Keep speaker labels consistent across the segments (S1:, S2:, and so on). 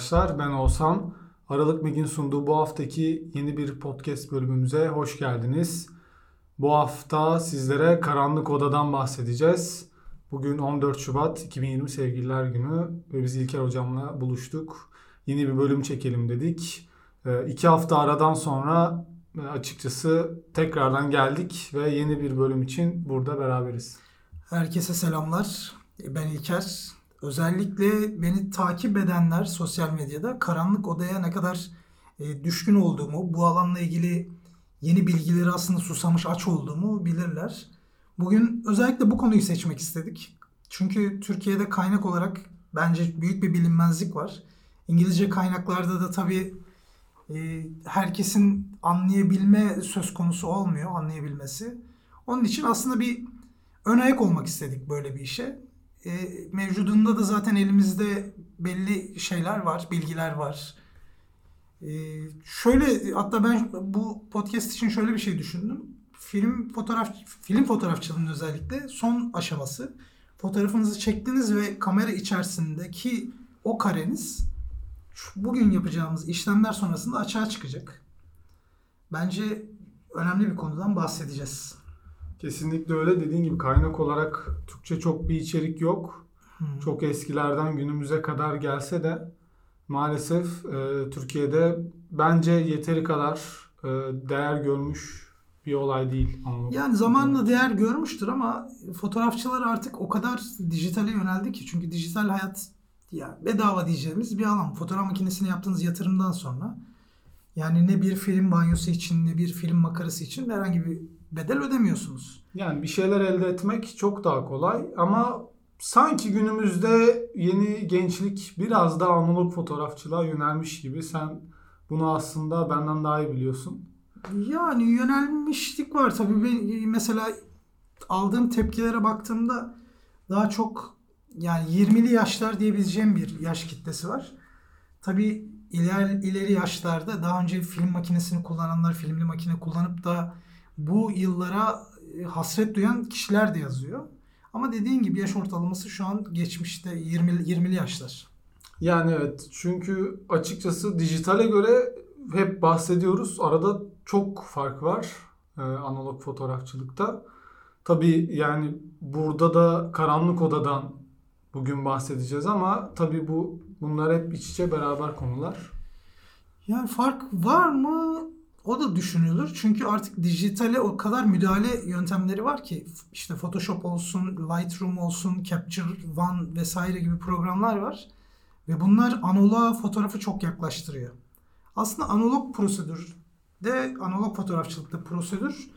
S1: Arkadaşlar, ben Oğuzhan. Aralık Meg'in sunduğu bu haftaki yeni bir podcast bölümümüze hoş geldiniz. Bu hafta sizlere Karanlık Oda'dan bahsedeceğiz. Bugün 14 Şubat 2020 Sevgililer Günü ve biz İlker Hocam'la buluştuk. Yeni bir bölüm çekelim dedik. Ee, iki hafta aradan sonra e, açıkçası tekrardan geldik ve yeni bir bölüm için burada beraberiz.
S2: Herkese selamlar. Ben İlker. Özellikle beni takip edenler sosyal medyada karanlık odaya ne kadar e, düşkün olduğumu, bu alanla ilgili yeni bilgileri aslında susamış aç olduğumu bilirler. Bugün özellikle bu konuyu seçmek istedik. Çünkü Türkiye'de kaynak olarak bence büyük bir bilinmezlik var. İngilizce kaynaklarda da tabii e, herkesin anlayabilme söz konusu olmuyor, anlayabilmesi. Onun için aslında bir ön ayak olmak istedik böyle bir işe. E, mevcudunda da zaten elimizde belli şeyler var, bilgiler var. E, şöyle hatta ben bu podcast için şöyle bir şey düşündüm. Film fotoğraf film fotoğrafçılığının özellikle son aşaması. Fotoğrafınızı çektiniz ve kamera içerisindeki o kareniz bugün yapacağımız işlemler sonrasında açığa çıkacak. Bence önemli bir konudan bahsedeceğiz.
S1: Kesinlikle öyle. Dediğin gibi kaynak olarak Türkçe çok bir içerik yok. Hmm. Çok eskilerden günümüze kadar gelse de maalesef e, Türkiye'de bence yeteri kadar e, değer görmüş bir olay değil.
S2: Yani zamanla değer görmüştür ama fotoğrafçılar artık o kadar dijitale yöneldi ki. Çünkü dijital hayat ya bedava diyeceğimiz bir alan. Fotoğraf makinesine yaptığınız yatırımdan sonra yani ne bir film banyosu için ne bir film makarası için herhangi bir bedel ödemiyorsunuz.
S1: Yani bir şeyler elde etmek çok daha kolay ama sanki günümüzde yeni gençlik biraz daha analog fotoğrafçılığa yönelmiş gibi. Sen bunu aslında benden daha iyi biliyorsun.
S2: Yani yönelmişlik var tabii. Ben mesela aldığım tepkilere baktığımda daha çok yani 20'li yaşlar diyebileceğim bir yaş kitlesi var. Tabii iler, ileri yaşlarda daha önce film makinesini kullananlar, filmli makine kullanıp da bu yıllara e, hasret duyan kişiler de yazıyor. Ama dediğin gibi yaş ortalaması şu an geçmişte 20 20'li yaşlar.
S1: Yani evet çünkü açıkçası dijitale göre hep bahsediyoruz. Arada çok fark var e, analog fotoğrafçılıkta. Tabii yani burada da karanlık odadan bugün bahsedeceğiz ama tabii bu bunlar hep iç içe beraber konular.
S2: Yani fark var mı? O da düşünülür. Çünkü artık dijitale o kadar müdahale yöntemleri var ki işte Photoshop olsun, Lightroom olsun, Capture One vesaire gibi programlar var. Ve bunlar analoğa fotoğrafı çok yaklaştırıyor. Aslında analog prosedür de analog fotoğrafçılıkta prosedür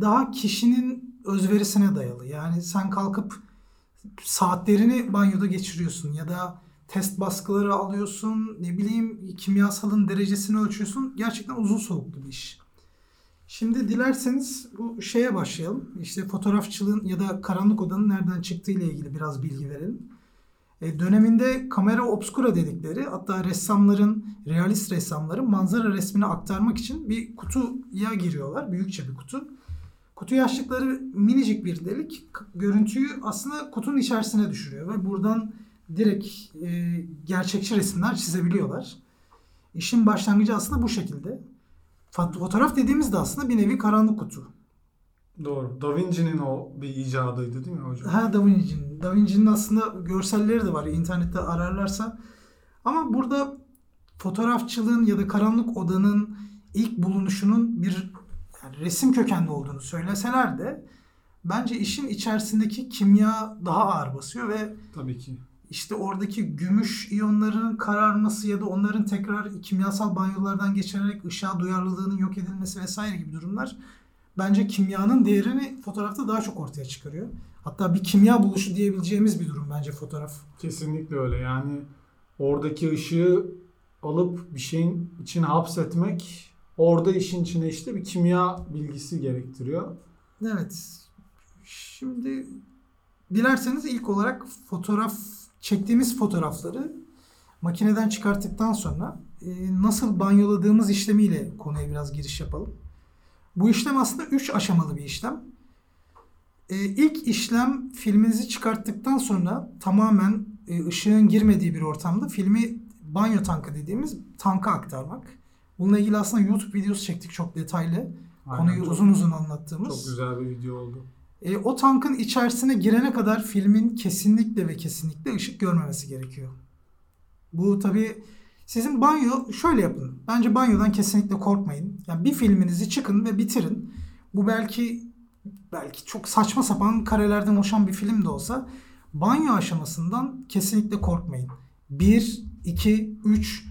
S2: daha kişinin özverisine dayalı. Yani sen kalkıp saatlerini banyoda geçiriyorsun ya da test baskıları alıyorsun, ne bileyim kimyasalın derecesini ölçüyorsun. Gerçekten uzun soluklu bir iş. Şimdi dilerseniz bu şeye başlayalım. İşte fotoğrafçılığın ya da karanlık odanın nereden çıktığı ile ilgili biraz bilgi verelim. E, döneminde kamera obscura dedikleri hatta ressamların, realist ressamların manzara resmini aktarmak için bir kutuya giriyorlar. Büyükçe bir kutu. Kutuyu açtıkları minicik bir delik görüntüyü aslında kutunun içerisine düşürüyor ve buradan direkt e, gerçekçi resimler çizebiliyorlar. İşin başlangıcı aslında bu şekilde. Fotoğraf dediğimiz de aslında bir nevi karanlık kutu.
S1: Doğru. Da Vinci'nin o bir icadıydı değil mi hocam?
S2: Ha Da Vinci'nin. Da Vinci'nin aslında görselleri de var. İnternette ararlarsa. Ama burada fotoğrafçılığın ya da karanlık odanın ilk bulunuşunun bir yani resim kökenli olduğunu söyleseler de bence işin içerisindeki kimya daha ağır basıyor ve
S1: tabii ki
S2: işte oradaki gümüş iyonlarının kararması ya da onların tekrar kimyasal banyolardan geçirerek ışığa duyarlılığının yok edilmesi vesaire gibi durumlar bence kimyanın değerini fotoğrafta daha çok ortaya çıkarıyor. Hatta bir kimya buluşu diyebileceğimiz bir durum bence fotoğraf.
S1: Kesinlikle öyle. Yani oradaki ışığı alıp bir şeyin içine hapsetmek orada işin içine işte bir kimya bilgisi gerektiriyor.
S2: Evet. Şimdi dilerseniz ilk olarak fotoğraf çektiğimiz fotoğrafları makineden çıkarttıktan sonra e, nasıl banyoladığımız işlemiyle konuya biraz giriş yapalım. Bu işlem aslında 3 aşamalı bir işlem. E, ilk işlem filminizi çıkarttıktan sonra tamamen e, ışığın girmediği bir ortamda filmi banyo tankı dediğimiz tanka aktarmak. Bununla ilgili aslında YouTube videosu çektik çok detaylı.
S1: Aynen,
S2: Konuyu
S1: çok-
S2: uzun uzun anlattığımız.
S1: Çok güzel bir video oldu.
S2: E, o tankın içerisine girene kadar filmin kesinlikle ve kesinlikle ışık görmemesi gerekiyor. Bu tabi sizin banyo şöyle yapın. Bence banyodan kesinlikle korkmayın. Yani bir filminizi çıkın ve bitirin. Bu belki belki çok saçma sapan karelerden oluşan bir film de olsa banyo aşamasından kesinlikle korkmayın. 1, 2, 3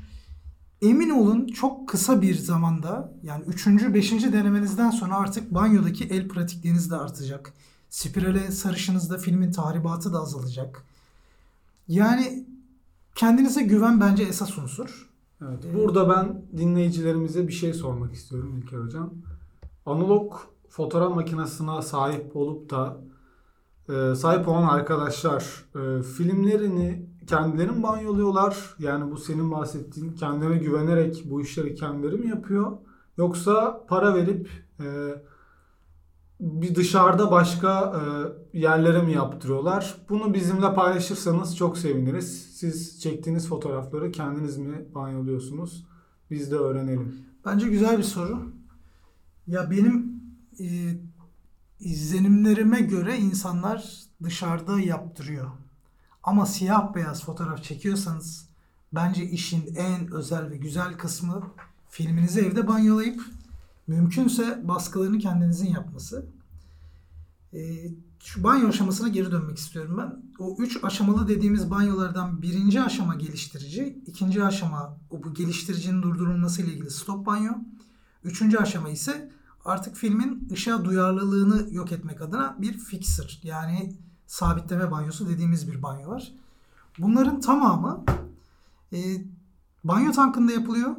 S2: Emin olun çok kısa bir zamanda yani 3. 5. denemenizden sonra artık banyodaki el pratikliğiniz de artacak. Spirale sarışınızda filmin tahribatı da azalacak. Yani kendinize güven bence esas unsur.
S1: Evet.
S2: Ee,
S1: Burada ben dinleyicilerimize bir şey sormak istiyorum İlker Hocam. Analog fotoğraf makinesine sahip olup da e, sahip olan arkadaşlar e, filmlerini kendileri mi banyoluyorlar? Yani bu senin bahsettiğin kendilerine güvenerek bu işleri kendileri mi yapıyor? Yoksa para verip e, bir dışarıda başka e, yerlere mi yaptırıyorlar? Bunu bizimle paylaşırsanız çok seviniriz. Siz çektiğiniz fotoğrafları kendiniz mi banyoluyorsunuz? Biz de öğrenelim.
S2: Bence güzel bir soru. Ya benim e, izlenimlerime göre insanlar dışarıda yaptırıyor. Ama siyah beyaz fotoğraf çekiyorsanız bence işin en özel ve güzel kısmı filminizi evde banyolayıp mümkünse baskılarını kendinizin yapması. E, şu banyo aşamasına geri dönmek istiyorum ben. O üç aşamalı dediğimiz banyolardan birinci aşama geliştirici, ikinci aşama o bu geliştiricinin durdurulması ile ilgili stop banyo. Üçüncü aşama ise artık filmin ışığa duyarlılığını yok etmek adına bir fixer yani sabitleme banyosu dediğimiz bir banyo var. Bunların tamamı e, banyo tankında yapılıyor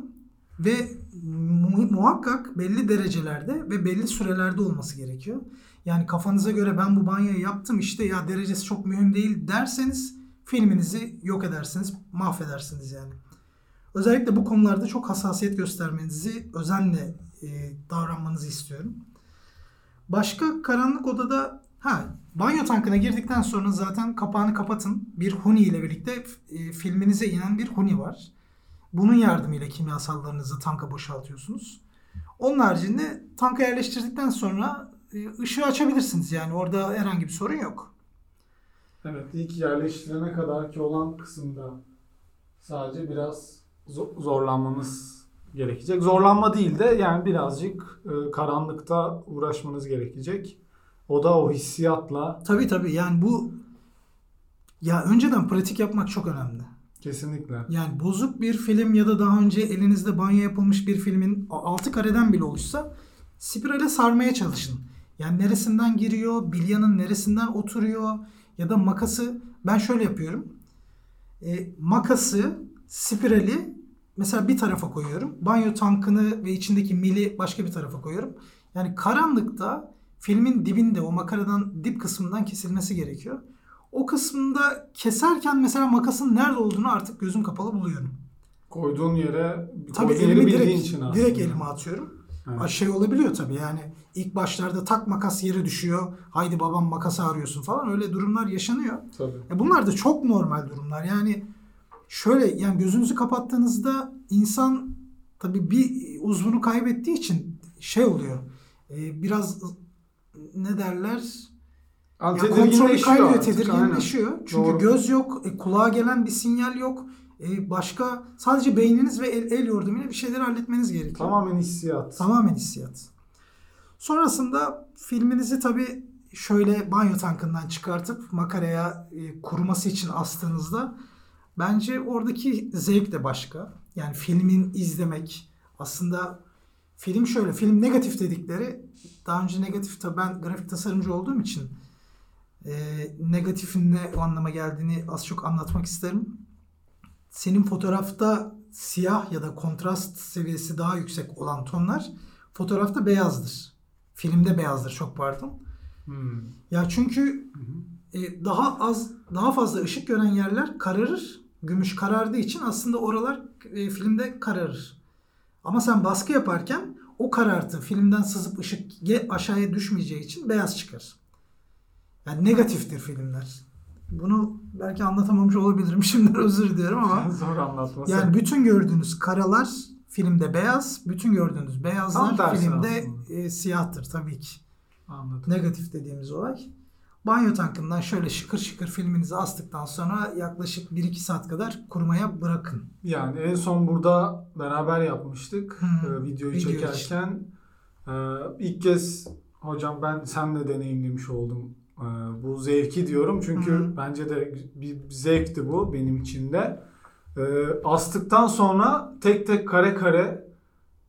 S2: ve mu- muhakkak belli derecelerde ve belli sürelerde olması gerekiyor. Yani kafanıza göre ben bu banyoyu yaptım işte ya derecesi çok mühim değil derseniz filminizi yok edersiniz, mahvedersiniz yani. Özellikle bu konularda çok hassasiyet göstermenizi, özenle e, davranmanızı istiyorum. Başka karanlık odada ha banyo tankına girdikten sonra zaten kapağını kapatın. Bir huni ile birlikte e, filminize inen bir huni var. Bunun yardımıyla kimyasallarınızı tanka boşaltıyorsunuz. Onun haricinde tanka yerleştirdikten sonra e, ışığı açabilirsiniz. Yani orada herhangi bir sorun yok.
S1: Evet, ilk yerleştirene kadar ki olan kısımda sadece biraz zo- zorlanmanız gerekecek. Zorlanma değil de yani birazcık e, karanlıkta uğraşmanız gerekecek. O da o hissiyatla
S2: Tabii tabii yani bu ya önceden pratik yapmak çok önemli.
S1: kesinlikle.
S2: Yani bozuk bir film ya da daha önce elinizde banyo yapılmış bir filmin altı kareden bile oluşsa spirale sarmaya çalışın. Yani neresinden giriyor, bilyanın neresinden oturuyor ya da makası ben şöyle yapıyorum. E, makası, spirali mesela bir tarafa koyuyorum. Banyo tankını ve içindeki mili başka bir tarafa koyuyorum. Yani karanlıkta filmin dibinde o makaradan dip kısmından kesilmesi gerekiyor. O kısmında keserken mesela makasın nerede olduğunu artık gözüm kapalı buluyorum.
S1: Koyduğun yere
S2: Tabii
S1: koyduğun
S2: elimi direkt,
S1: için aslında.
S2: direkt elime atıyorum.
S1: Evet.
S2: Şey olabiliyor tabii yani ilk başlarda tak makas yere düşüyor. Haydi babam makası arıyorsun falan öyle durumlar yaşanıyor.
S1: Tabii.
S2: E bunlar da çok normal durumlar. Yani şöyle yani gözünüzü kapattığınızda insan tabii bir uzvunu kaybettiği için şey oluyor. E, biraz ne derler?
S1: Yani
S2: Ya kontrolü kaybediyor,
S1: artık,
S2: tedirginleşiyor.
S1: aynen.
S2: Çünkü
S1: Doğru.
S2: göz yok, e, kulağa gelen bir sinyal yok. E, başka sadece beyniniz ve el, el yordamıyla bir şeyleri halletmeniz gerekiyor.
S1: Tamamen hissiyat.
S2: Tamamen hissiyat. Sonrasında filminizi tabii şöyle banyo tankından çıkartıp makaraya e, kuruması için astığınızda bence oradaki zevk de başka. Yani filmin izlemek aslında film şöyle film negatif dedikleri daha önce negatif tabii ben grafik tasarımcı olduğum için e, negatifin ne o anlama geldiğini az çok anlatmak isterim. Senin fotoğrafta siyah ya da kontrast seviyesi daha yüksek olan tonlar fotoğrafta beyazdır. Filmde beyazdır çok pardon.
S1: Hmm.
S2: Ya çünkü e, daha az daha fazla ışık gören yerler kararır. Gümüş karardığı için aslında oralar e, filmde kararır. Ama sen baskı yaparken o karartı filmden sızıp ışık aşağıya düşmeyeceği için beyaz çıkar. Yani negatiftir filmler. Bunu belki anlatamamış olabilirim. Şimdiden özür diliyorum ama.
S1: Zor anlatması.
S2: Yani bütün gördüğünüz karalar filmde beyaz. Bütün gördüğünüz beyazlar filmde
S1: aslında.
S2: e, siyahtır tabii ki.
S1: Anladım.
S2: Negatif dediğimiz olay. Banyo tankından şöyle şıkır şıkır filminizi astıktan sonra yaklaşık 1-2 saat kadar kurumaya bırakın.
S1: Yani en son burada beraber yapmıştık e, videoyu
S2: video
S1: çekerken. E, ilk kez hocam ben senle deneyimlemiş oldum e, bu zevki diyorum. Çünkü
S2: Hı.
S1: bence de bir zevkti bu benim için de. Astıktan sonra tek tek kare kare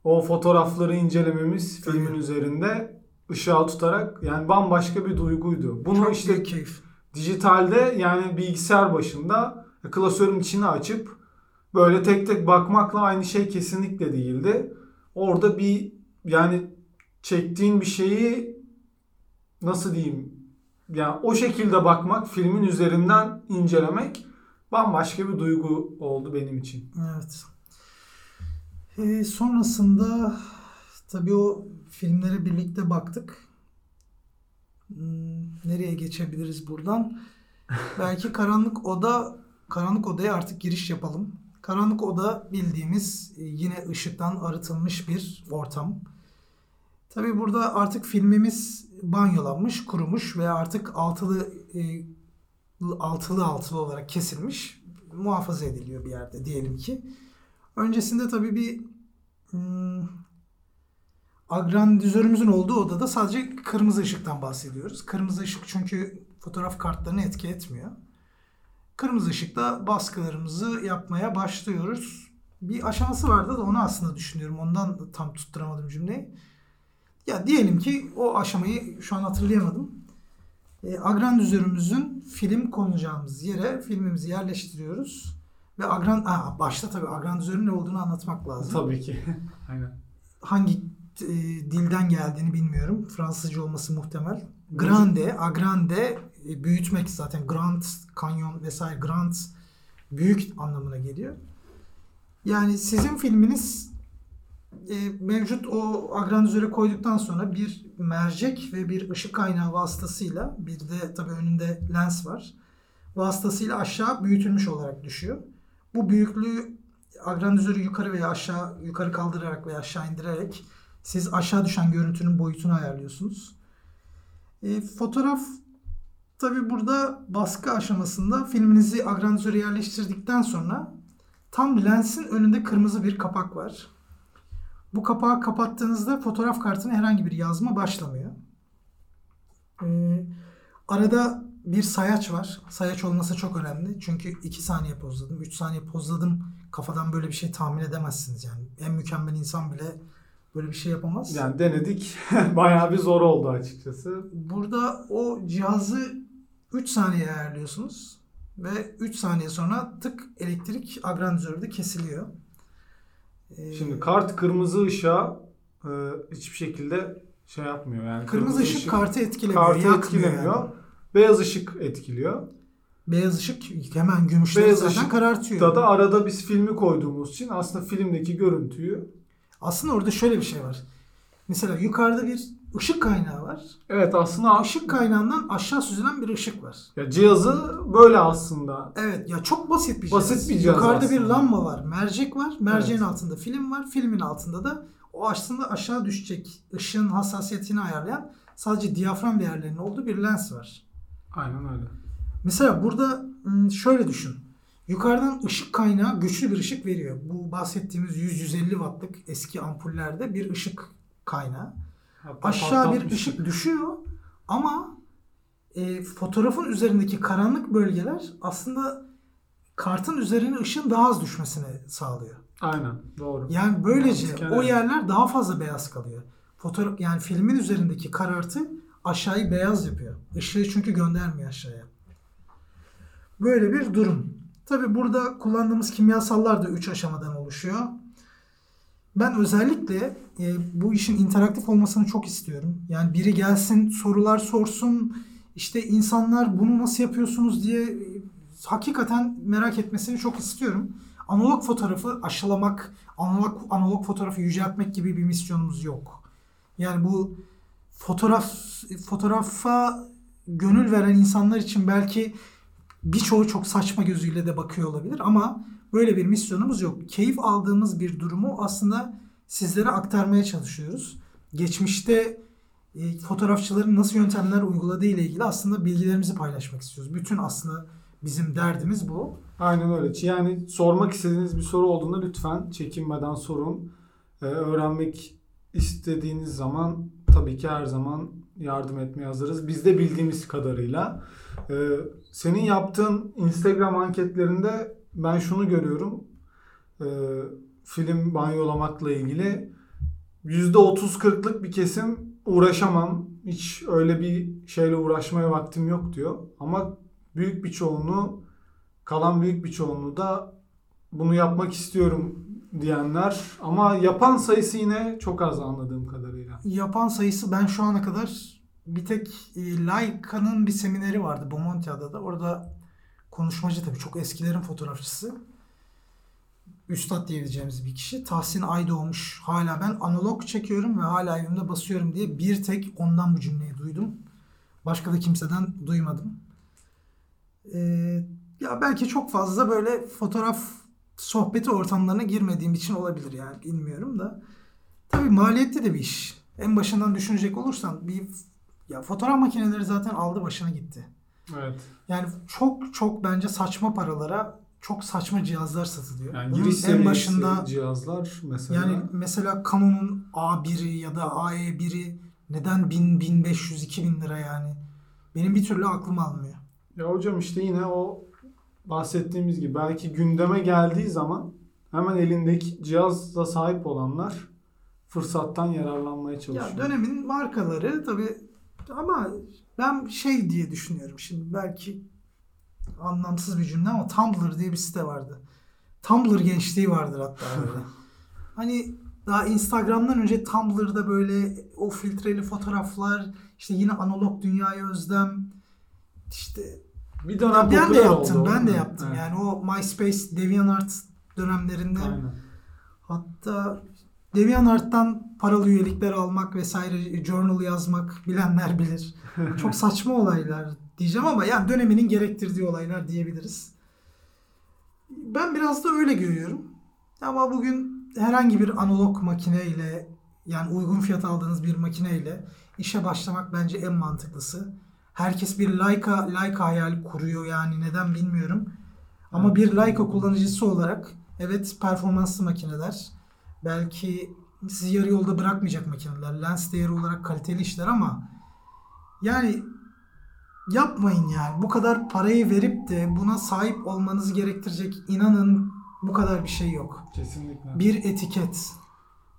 S1: o fotoğrafları incelememiz
S2: Tabii.
S1: filmin üzerinde ışığa tutarak yani bambaşka bir duyguydu. Bunu
S2: Çok
S1: işte
S2: keyif.
S1: dijitalde yani bilgisayar başında klasörün içine açıp böyle tek tek bakmakla aynı şey kesinlikle değildi. Orada bir yani çektiğin bir şeyi nasıl diyeyim yani o şekilde bakmak filmin üzerinden incelemek bambaşka bir duygu oldu benim için.
S2: Evet. Ee, sonrasında tabii o filmlere birlikte baktık. Hmm, nereye geçebiliriz buradan? Belki Karanlık Oda Karanlık Oda'ya artık giriş yapalım. Karanlık Oda bildiğimiz e, yine ışıktan arıtılmış bir ortam. Tabii burada artık filmimiz banyolanmış, kurumuş ve artık altılı e, altılı altılı olarak kesilmiş, muhafaza ediliyor bir yerde diyelim ki. Öncesinde tabii bir hmm, agrandizörümüzün olduğu odada sadece kırmızı ışıktan bahsediyoruz. Kırmızı ışık çünkü fotoğraf kartlarını etki etmiyor. Kırmızı ışıkta baskılarımızı yapmaya başlıyoruz. Bir aşaması vardı da onu aslında düşünüyorum. Ondan tam tutturamadım cümleyi. Ya diyelim ki o aşamayı şu an hatırlayamadım. E, agrandizörümüzün film konacağımız yere filmimizi yerleştiriyoruz. Ve agran Aa, başta tabii agrandizörün ne olduğunu anlatmak lazım.
S1: Tabii ki. Aynen.
S2: Hangi e, dilden geldiğini bilmiyorum. Fransızca olması muhtemel. Grande, agrande e, büyütmek zaten Grand Canyon vesaire Grand büyük anlamına geliyor. Yani sizin filminiz e, mevcut o agrandizöre koyduktan sonra bir mercek ve bir ışık kaynağı vasıtasıyla bir de tabii önünde lens var. Vasıtasıyla aşağı büyütülmüş olarak düşüyor. Bu büyüklüğü agrandizörü yukarı veya aşağı yukarı kaldırarak veya aşağı indirerek siz aşağı düşen görüntünün boyutunu ayarlıyorsunuz. E, fotoğraf tabi burada baskı aşamasında filminizi agrandizöre yerleştirdikten sonra tam lensin önünde kırmızı bir kapak var. Bu kapağı kapattığınızda fotoğraf kartına herhangi bir yazma başlamıyor. E, arada bir sayaç var. Sayaç olması çok önemli. Çünkü 2 saniye pozladım, 3 saniye pozladım. Kafadan böyle bir şey tahmin edemezsiniz yani. En mükemmel insan bile böyle bir şey yapamaz.
S1: Yani denedik. Bayağı bir zor oldu açıkçası.
S2: Burada o cihazı 3 saniye ayarlıyorsunuz ve 3 saniye sonra tık elektrik agrandizörde kesiliyor. Ee,
S1: Şimdi kart kırmızı ışığa e, hiçbir şekilde şey yapmıyor. Yani
S2: kırmızı ışık kartı etkilemiyor,
S1: kartı etkilemiyor.
S2: yani.
S1: Beyaz ışık etkiliyor.
S2: Beyaz ışık hemen gümüşleri
S1: Beyaz
S2: zaten
S1: ışık
S2: karartıyor.
S1: Da da arada biz filmi koyduğumuz için aslında filmdeki görüntüyü
S2: Aslında orada şöyle bir şey var. Mesela yukarıda bir ışık kaynağı var.
S1: evet aslında
S2: Işık kaynağından aşağı süzülen bir ışık var.
S1: ya cihazı böyle aslında.
S2: Evet ya çok basit bir
S1: Basit
S2: cihaz.
S1: bir cihaz
S2: Yukarıda bir
S1: aslında.
S2: lamba var, mercek var. Merceğin
S1: Evet.
S2: altında film var. Filmin altında da o aslında aşağı düşecek ışığın hassasiyetini ayarlayan sadece diyafram değerlerinin olduğu bir lens var.
S1: Aynen öyle.
S2: Mesela burada hmm, şöyle düşün. Yukarıdan ışık kaynağı güçlü bir ışık veriyor. Bu bahsettiğimiz 100-150 wattlık eski ampullerde bir ışık kaynağı.
S1: Hatta
S2: Aşağı bir ışık düşüyor ama e, fotoğrafın üzerindeki karanlık bölgeler aslında kartın üzerine ışığın daha az düşmesini sağlıyor.
S1: Aynen doğru.
S2: Yani böylece
S1: Mantıken
S2: o yerler daha fazla beyaz kalıyor. Fotoğraf yani filmin üzerindeki karartı aşağıyı beyaz yapıyor. Işığı çünkü göndermiyor aşağıya. Böyle bir durum. Tabi burada kullandığımız kimyasallar da 3 aşamadan oluşuyor. Ben özellikle e, bu işin interaktif olmasını çok istiyorum. Yani biri gelsin sorular sorsun. işte insanlar bunu nasıl yapıyorsunuz diye e, hakikaten merak etmesini çok istiyorum. Analog fotoğrafı aşılamak, analog, analog fotoğrafı yüceltmek gibi bir misyonumuz yok. Yani bu fotoğraf fotoğrafa gönül veren insanlar için belki birçoğu çok saçma gözüyle de bakıyor olabilir ama böyle bir misyonumuz yok. Keyif aldığımız bir durumu aslında sizlere aktarmaya çalışıyoruz. Geçmişte e, fotoğrafçıların nasıl yöntemler uyguladığı ile ilgili aslında bilgilerimizi paylaşmak istiyoruz. Bütün aslında bizim derdimiz bu.
S1: Aynen öyle. Yani sormak istediğiniz bir soru olduğunda lütfen çekinmeden sorun. Ee, öğrenmek istediğiniz zaman tabii ki her zaman yardım etmeye hazırız. Biz de bildiğimiz kadarıyla. Ee, senin yaptığın Instagram anketlerinde ben şunu görüyorum. Ee, film banyolamakla ilgili %30-40'lık bir kesim uğraşamam. Hiç öyle bir şeyle uğraşmaya vaktim yok diyor. Ama büyük bir çoğunluğu kalan büyük bir çoğunluğu da bunu yapmak istiyorum diyenler ama yapan sayısı yine çok az anladığım kadarıyla.
S2: Yapan sayısı ben şu ana kadar bir tek e, Leica'nın bir semineri vardı Bomontia'da da. Orada konuşmacı tabii çok eskilerin fotoğrafçısı. Üstad diyebileceğimiz bir kişi. Tahsin Aydoğmuş. Hala ben analog çekiyorum ve hala evimde basıyorum diye bir tek ondan bu cümleyi duydum. Başka da kimseden duymadım. Ee, ya belki çok fazla böyle fotoğraf sohbeti ortamlarına girmediğim için olabilir yani bilmiyorum da. Tabii maliyetli de bir iş. En başından düşünecek olursan bir ya fotoğraf makineleri zaten aldı başına gitti.
S1: Evet.
S2: Yani çok çok bence saçma paralara çok saçma cihazlar satılıyor.
S1: Yani
S2: Bunun
S1: giriş
S2: en
S1: başında cihazlar mesela.
S2: yani mesela Canon'un A1'i ya da AE1'i neden 1000 1500 2000 lira yani? Benim bir türlü aklım almıyor.
S1: Ya hocam işte yine o bahsettiğimiz gibi belki gündeme geldiği zaman hemen elindeki cihazla sahip olanlar fırsattan yararlanmaya çalışıyor.
S2: Ya dönemin markaları tabi ama ben şey diye düşünüyorum şimdi belki anlamsız bir cümle ama Tumblr diye bir site vardı. Tumblr gençliği vardır hatta hani daha Instagram'dan önce Tumblr'da böyle o filtreli fotoğraflar işte yine analog dünyaya özlem işte
S1: bir dönem
S2: ben de yaptım
S1: oldu
S2: ben de yaptım
S1: Evet.
S2: yani o MySpace DeviantArt dönemlerinde
S1: Aynen.
S2: Hatta DeviantArt'tan paralı üyelikler almak vesaire journal yazmak bilenler bilir. Çok saçma olaylar diyeceğim ama yani döneminin gerektirdiği olaylar diyebiliriz. Ben biraz da öyle görüyorum. Ama bugün herhangi bir analog makineyle yani uygun fiyat aldığınız bir makineyle işe başlamak bence en mantıklısı. Herkes bir Leica, Leica hayali kuruyor yani neden bilmiyorum. Ama bir Leica kullanıcısı olarak evet performanslı makineler belki sizi yarı yolda bırakmayacak makineler. Lens değeri olarak kaliteli işler ama yani yapmayın yani. Bu kadar parayı verip de buna sahip olmanızı gerektirecek inanın bu kadar bir şey yok.
S1: Kesinlikle.
S2: Bir etiket.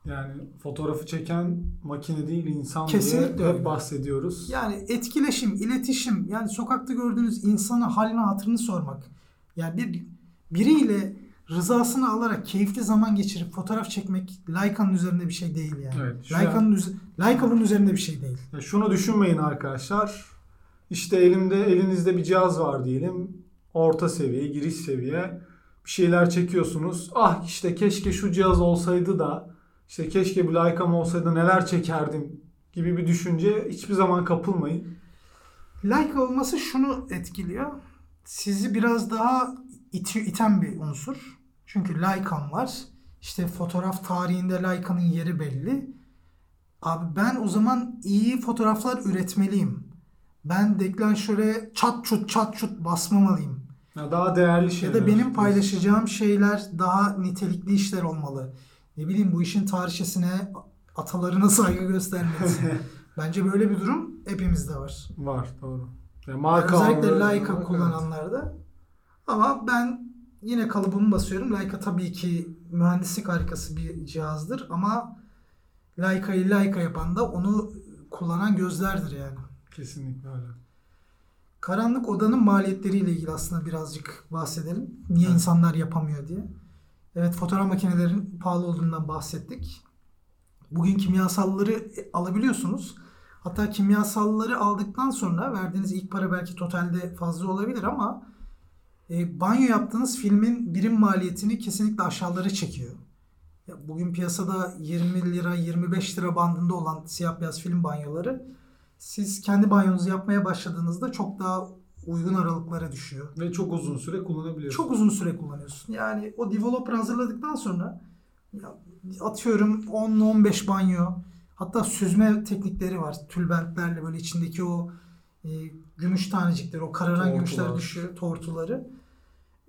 S1: Yani fotoğrafı çeken makine değil insan
S2: Kesinlikle
S1: diye hep bahsediyoruz.
S2: Yani etkileşim, iletişim, yani sokakta gördüğünüz insana halini hatırını sormak. Yani bir biriyle rızasını alarak keyifli zaman geçirip fotoğraf çekmek Leica'nın üzerinde bir şey değil yani.
S1: Evet,
S2: Leica'nın Leica bunun üzerinde bir şey değil.
S1: Ya şunu düşünmeyin arkadaşlar. İşte elimde elinizde bir cihaz var diyelim. Orta seviye, giriş seviye. Bir şeyler çekiyorsunuz. Ah işte keşke şu cihaz olsaydı da işte keşke bir Leica'm olsaydı neler çekerdim gibi bir düşünce hiçbir zaman kapılmayın.
S2: Leica olması şunu etkiliyor. Sizi biraz daha iti, iten bir unsur. Çünkü Leica'm var. İşte fotoğraf tarihinde Leica'nın yeri belli. Abi ben o zaman iyi fotoğraflar üretmeliyim. Ben deklanşöre çat çut çat çut basmamalıyım.
S1: Ya daha değerli
S2: Ya
S1: şeyler.
S2: da benim paylaşacağım şeyler daha nitelikli işler olmalı. Ne bileyim bu işin tarihçesine, atalarına saygı göstermelisin. Bence böyle bir durum hepimizde var.
S1: var doğru. Ya marka
S2: Özellikle
S1: olarak-
S2: Leica
S1: evet.
S2: kullananlarda. Ama ben yine kalıbımı basıyorum. Leica tabii ki mühendislik harikası bir cihazdır ama Leica'yı Leica yapan da onu kullanan gözlerdir yani.
S1: Kesinlikle öyle.
S2: Karanlık odanın maliyetleriyle ilgili aslında birazcık bahsedelim. Niye
S1: Evet.
S2: insanlar yapamıyor diye. Evet fotoğraf makinelerinin pahalı olduğundan bahsettik. Bugün kimyasalları alabiliyorsunuz. Hatta kimyasalları aldıktan sonra verdiğiniz ilk para belki totalde fazla olabilir ama e, banyo yaptığınız filmin birim maliyetini kesinlikle aşağılara çekiyor. Ya bugün piyasada 20 lira 25 lira bandında olan siyah beyaz film banyoları siz kendi banyonuzu yapmaya başladığınızda çok daha uygun aralıklara düşüyor.
S1: Ve çok uzun süre kullanabiliyorsun.
S2: Çok uzun süre kullanıyorsun. Yani o developer hazırladıktan sonra ya atıyorum 10-15 banyo hatta süzme teknikleri var. Tülbentlerle böyle içindeki o e, gümüş tanecikleri, o kararan
S1: Tortular.
S2: gümüşler düşüyor, tortuları.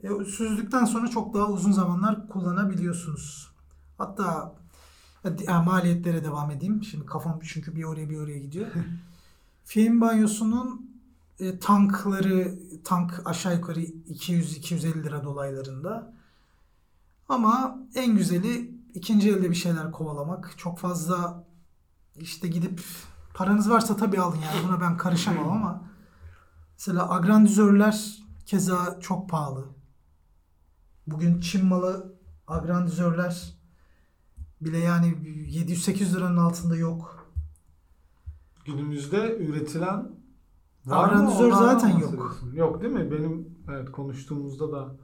S2: E, süzdükten sonra çok daha uzun zamanlar kullanabiliyorsunuz. Hatta ya, di- ya, maliyetlere devam edeyim. Şimdi kafam çünkü bir oraya bir oraya gidiyor. Film banyosunun e, tankları tank aşağı yukarı 200-250 lira dolaylarında. Ama en güzeli ikinci elde bir şeyler kovalamak. Çok fazla işte gidip paranız varsa tabii alın yani buna ben karışamam ama mesela agrandizörler keza çok pahalı. Bugün Çin malı agrandizörler bile yani 700-800 liranın altında yok.
S1: Günümüzde üretilen var mı?
S2: Agrandizör
S1: Onlardan
S2: zaten yok.
S1: Yok değil mi? Benim evet konuştuğumuzda da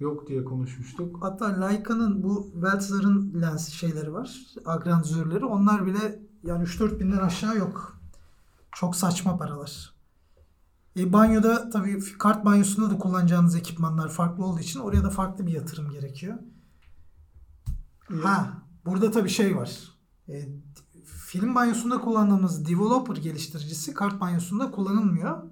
S1: yok diye konuşmuştuk.
S2: Hatta Leica'nın bu Weltzer'ın lens şeyleri var. Agrandizörleri. Onlar bile yani 3-4 binden aşağı yok. Çok saçma paralar. E, banyoda tabii kart banyosunda da kullanacağınız ekipmanlar farklı olduğu için oraya da farklı bir yatırım gerekiyor. Ha, burada tabii şey var. E, film banyosunda kullandığımız developer geliştiricisi kart banyosunda kullanılmıyor.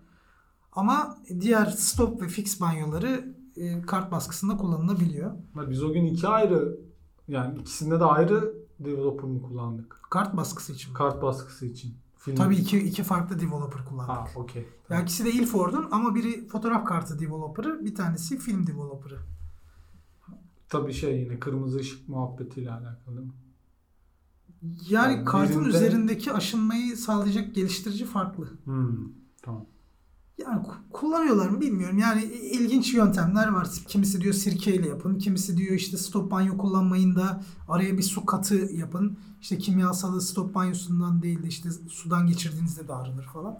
S2: Ama diğer stop ve fix banyoları e, kart baskısında kullanılabiliyor.
S1: Biz o gün iki ayrı yani ikisinde de ayrı developer mı kullandık?
S2: Kart baskısı için.
S1: Kart baskısı için. Film.
S2: Tabii iki, iki farklı developer
S1: Ha
S2: kullandık.
S1: okey.
S2: Ya ikisi de Ilford'un ama biri fotoğraf kartı developer'ı, bir tanesi film developer'ı.
S1: Tabii şey yine kırmızı ışık muhabbetiyle alakalı.
S2: Yani,
S1: Yani
S2: kartın
S1: birinde-
S2: üzerindeki aşınmayı sağlayacak geliştirici farklı.
S1: Hmm, tamam.
S2: Yani ku- kullanıyorlar mı bilmiyorum. Yani ilginç yöntemler var. Kimisi diyor sirkeyle yapın. Kimisi diyor işte stop banyo kullanmayın da araya bir su katı yapın. İşte kimyasalı stop banyosundan değil de işte sudan geçirdiğinizde de arınır falan.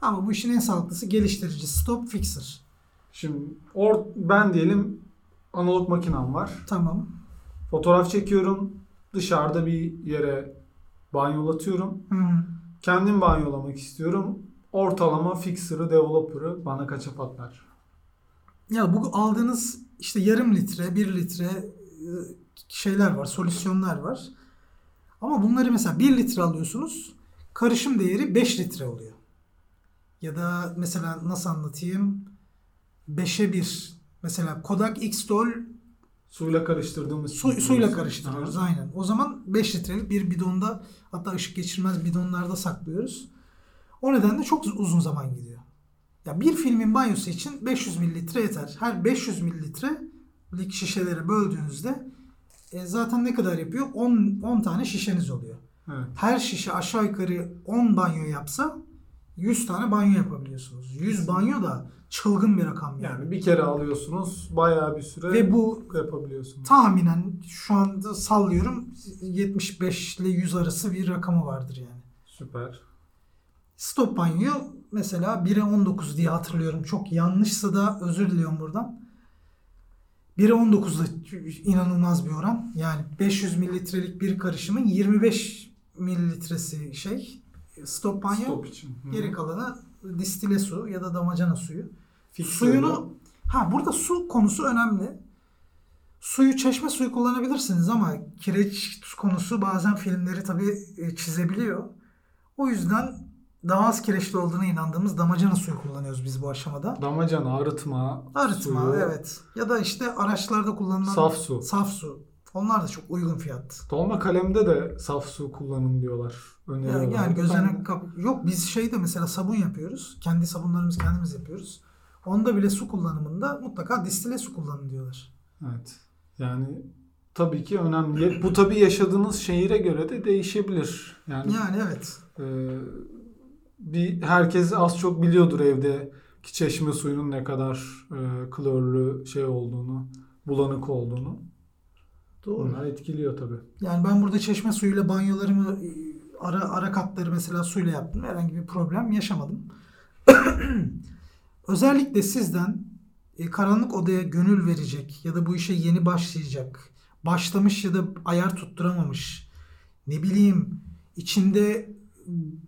S2: Ama bu işin en sağlıklısı geliştirici stop fixer.
S1: Şimdi or ben diyelim analog makinem var.
S2: Tamam.
S1: Fotoğraf çekiyorum. Dışarıda bir yere banyolatıyorum.
S2: Hı hı.
S1: Kendim banyolamak istiyorum. Ortalama fixer'ı, developer'ı bana kaça patlar?
S2: Ya bu aldığınız işte yarım litre, bir litre e, şeyler var, solüsyonlar var. Ama bunları mesela 1 litre alıyorsunuz. Karışım değeri 5 litre oluyor. Ya da mesela nasıl anlatayım? 5'e 1. Mesela Kodak X-Dol
S1: Suyla karıştırdığımız
S2: su, suyla karıştırıyoruz
S1: Aha.
S2: aynen. O zaman 5 litrelik bir bidonda hatta ışık geçirmez bidonlarda saklıyoruz. O nedenle çok uzun zaman gidiyor. Ya bir filmin banyosu için 500 mililitre yeter. Her 500 mililitrelik şişelere böldüğünüzde e, zaten ne kadar yapıyor? 10, 10 tane şişeniz oluyor.
S1: Evet.
S2: Her şişe aşağı yukarı 10 banyo yapsa 100 tane banyo yapabiliyorsunuz. 100 banyo da çılgın bir rakam yani.
S1: Yani bir kere alıyorsunuz bayağı bir süre
S2: Ve bu
S1: yapabiliyorsunuz.
S2: tahminen şu anda sallıyorum 75 ile 100 arası bir rakamı vardır yani.
S1: Süper.
S2: Stop banyo mesela 1'e 19 diye hatırlıyorum. Çok yanlışsa da özür diliyorum buradan. 1'e 19 da inanılmaz bir oran. Yani 500 mililitrelik bir karışımın 25 mililitresi şey stop banyo.
S1: Stop için. Hı.
S2: Geri kalanı distile su ya da damacana suyu.
S1: Fixer'da-
S2: Suyunu ha burada su konusu önemli. Suyu çeşme suyu kullanabilirsiniz ama kireç konusu bazen filmleri tabii e, çizebiliyor. O yüzden daha az kireçli olduğuna inandığımız damacana suyu kullanıyoruz biz bu aşamada.
S1: damacana, arıtma,
S2: Arıtma
S1: suyu,
S2: evet. Ya da işte araçlarda kullanılan
S1: saf su.
S2: saf su. Onlar da çok uygun fiyat.
S1: Dolma kalemde de saf su kullanın diyorlar.
S2: Yani,
S1: Öneriyorlar.
S2: yani
S1: Ben-
S2: gözenek kap- yok biz şeyde mesela sabun yapıyoruz. Kendi sabunlarımızı kendimiz yapıyoruz. Onda bile su kullanımında mutlaka distile su kullanın diyorlar.
S1: Evet. Yani tabii ki önemli. Bu tabii yaşadığınız şehire göre de değişebilir. Yani
S2: Yani evet.
S1: e, bir herkes az çok biliyordur evdeki çeşme suyunun ne kadar e, klorlu şey olduğunu, bulanık olduğunu.
S2: Doğru.
S1: Bunlar etkiliyor tabii.
S2: Yani ben burada çeşme suyuyla banyolarımı e, ara ara katları mesela suyla yaptım. Herhangi bir problem yaşamadım. Özellikle sizden e, karanlık odaya gönül verecek ya da bu işe yeni başlayacak, başlamış ya da ayar tutturamamış, ne bileyim içinde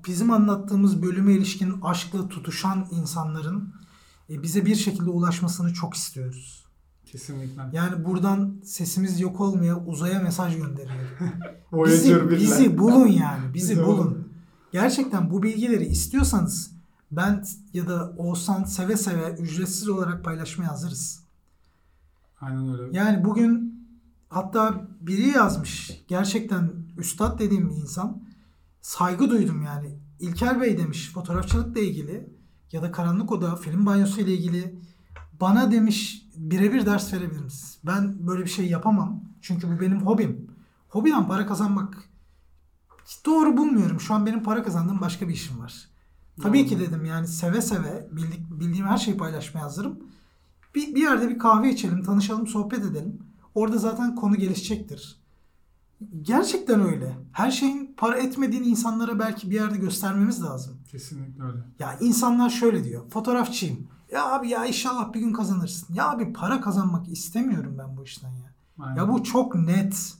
S2: bizim anlattığımız bölüme ilişkin aşkla tutuşan insanların e, bize bir şekilde ulaşmasını çok istiyoruz.
S1: Kesinlikle.
S2: Yani buradan sesimiz yok olmaya uzaya mesaj gönderiyor.
S1: Voyager
S2: bizi, bizi bulun yani. Bizi
S1: Bizi
S2: bulun.
S1: bulun.
S2: Gerçekten bu bilgileri istiyorsanız ben ya da Oğuzhan seve seve ücretsiz olarak paylaşmaya hazırız.
S1: Aynen öyle.
S2: Yani bugün hatta biri yazmış. Gerçekten üstad dediğim bir insan. Saygı duydum yani. İlker Bey demiş fotoğrafçılıkla ilgili ya da Karanlık Oda film banyosu ile ilgili bana demiş birebir ders verebilir misiniz? Ben böyle bir şey yapamam. Çünkü bu benim hobim. Hobiden para kazanmak doğru bulmuyorum. Şu an benim para kazandığım başka bir işim var. Tabii ki dedim yani seve seve bildik, bildiğim her şeyi paylaşmaya hazırım. Bir, bir yerde bir kahve içelim, tanışalım, sohbet edelim. Orada zaten konu gelişecektir. Gerçekten öyle. Her şeyin para etmediğini insanlara belki bir yerde göstermemiz lazım.
S1: Kesinlikle öyle.
S2: Ya insanlar şöyle diyor. Fotoğrafçıyım. Ya abi ya inşallah bir gün kazanırsın. Ya abi para kazanmak istemiyorum ben bu işten ya.
S1: Aynen.
S2: Ya bu çok net.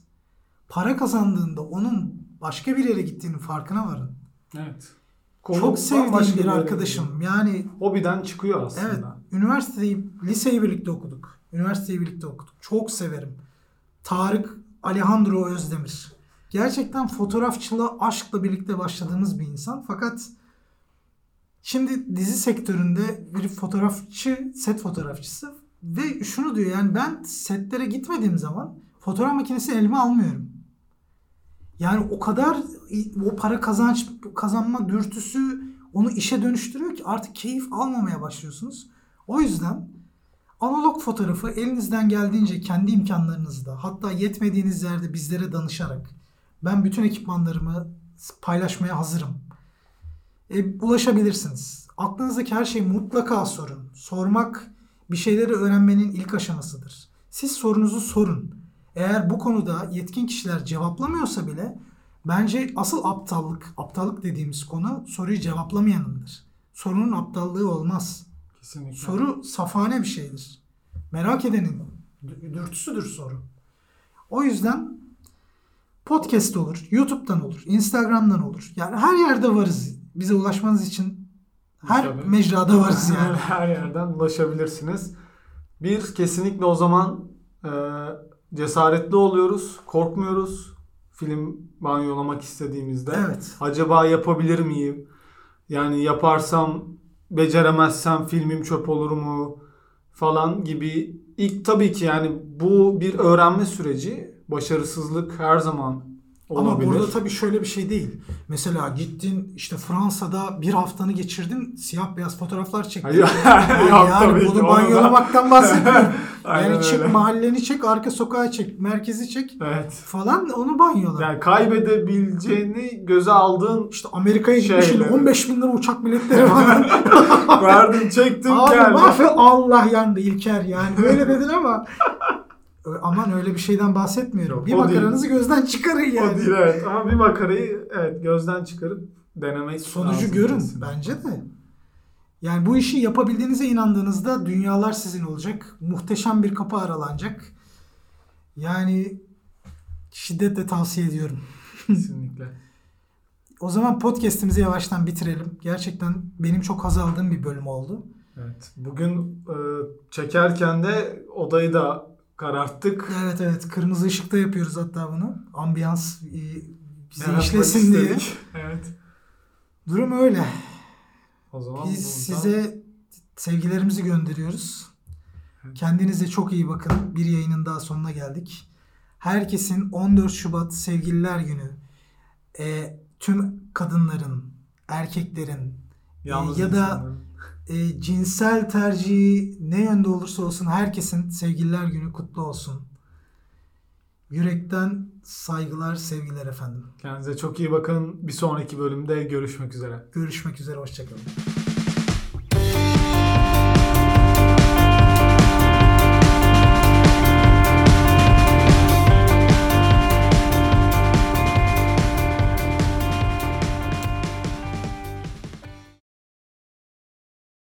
S2: Para kazandığında onun başka bir yere gittiğinin farkına varın.
S1: Evet.
S2: çok
S1: bambaşka
S2: sevdiğim bir arkadaşım. Yani
S1: Hobiden çıkıyor aslında.
S2: evet üniversiteyi, liseyi birlikte okuduk. Üniversiteyi birlikte okuduk. Çok severim. Tarık Alejandro Özdemir. Gerçekten fotoğrafçılığa aşkla birlikte başladığımız bir insan. Fakat şimdi dizi sektöründe bir fotoğrafçı, set fotoğrafçısı ve şunu diyor yani ben setlere gitmediğim zaman fotoğraf makinesi elime almıyorum. Yani o kadar o para kazanç kazanma dürtüsü onu işe dönüştürüyor ki artık keyif almamaya başlıyorsunuz. O yüzden analog fotoğrafı elinizden geldiğince kendi imkanlarınızda hatta yetmediğiniz yerde bizlere danışarak ben bütün ekipmanlarımı paylaşmaya hazırım. E, ulaşabilirsiniz. Aklınızdaki her şeyi mutlaka sorun. Sormak bir şeyleri öğrenmenin ilk aşamasıdır. Siz sorunuzu sorun. Eğer bu konuda yetkin kişiler cevaplamıyorsa bile bence asıl aptallık, aptallık dediğimiz konu soruyu cevaplamayanındır. Sorunun aptallığı olmaz.
S1: Kesinlikle.
S2: Soru safane bir şeydir. Merak edenin dü- dürtüsüdür soru. O yüzden podcast olur, YouTube'dan olur, Instagram'dan olur. Yani her yerde varız. Bize ulaşmanız için her
S1: Tabii.
S2: mecrada varız yani.
S1: Her yerden ulaşabilirsiniz. Bir kesinlikle o zaman e, cesaretli oluyoruz, korkmuyoruz. Film banyolamak istediğimizde.
S2: Evet.
S1: Acaba yapabilir miyim? Yani yaparsam beceremezsem filmim çöp olur mu? Falan gibi. İlk tabii ki yani bu bir öğrenme süreci. Başarısızlık her zaman
S2: Ama
S1: olabilir.
S2: burada tabii şöyle bir şey değil. Mesela gittin işte Fransa'da bir haftanı geçirdin siyah beyaz fotoğraflar çektin.
S1: Hayır,
S2: Yani,
S1: ki,
S2: bunu banyolamaktan bahsetmiyorum.
S1: Aynen
S2: yani
S1: öyle.
S2: mahalleni çek, arka sokağı çek, merkezi çek
S1: Evet.
S2: falan onu banyola.
S1: Yani kaybedebileceğini göze aldığın
S2: İşte Amerika'ya gitmişsin
S1: Şeyleri.
S2: 15 bin lira uçak biletleri falan.
S1: verdin çektin
S2: Abi
S1: geldi.
S2: mahve Allah yandı İlker yani öyle dedin ama aman öyle bir şeyden bahsetmiyorum.
S1: Yok,
S2: bir
S1: o
S2: makaranızı gözden çıkarın
S1: O
S2: yani.
S1: değil evet ama bir makarayı evet gözden çıkarıp denemek
S2: Sonucu görün bence de. Yani bu işi yapabildiğinize inandığınızda dünyalar sizin olacak. Muhteşem bir kapı aralanacak. Yani şiddetle tavsiye ediyorum.
S1: Kesinlikle.
S2: O zaman podcast'imizi yavaştan bitirelim. Gerçekten benim çok haz aldığım bir bölüm oldu.
S1: Evet. Bugün e, çekerken de odayı da kararttık.
S2: Evet evet kırmızı ışıkta yapıyoruz hatta bunu. Ambiyans e, bize
S1: Yaratmak
S2: işlesin diye.
S1: istedik. Evet.
S2: Durum öyle.
S1: O zaman
S2: Biz
S1: buradan-
S2: size sevgilerimizi gönderiyoruz. Kendinize çok iyi bakın. Bir yayının daha sonuna geldik. Herkesin 14 Şubat Sevgililer Günü e, tüm kadınların, erkeklerin
S1: Yalnız
S2: ya da
S1: insanların.
S2: e, cinsel tercihi ne yönde olursa olsun herkesin Sevgililer Günü kutlu olsun. Yürekten saygılar, sevgiler efendim.
S1: Kendinize çok iyi bakın. Bir sonraki bölümde görüşmek üzere.
S2: Görüşmek üzere, hoşçakalın.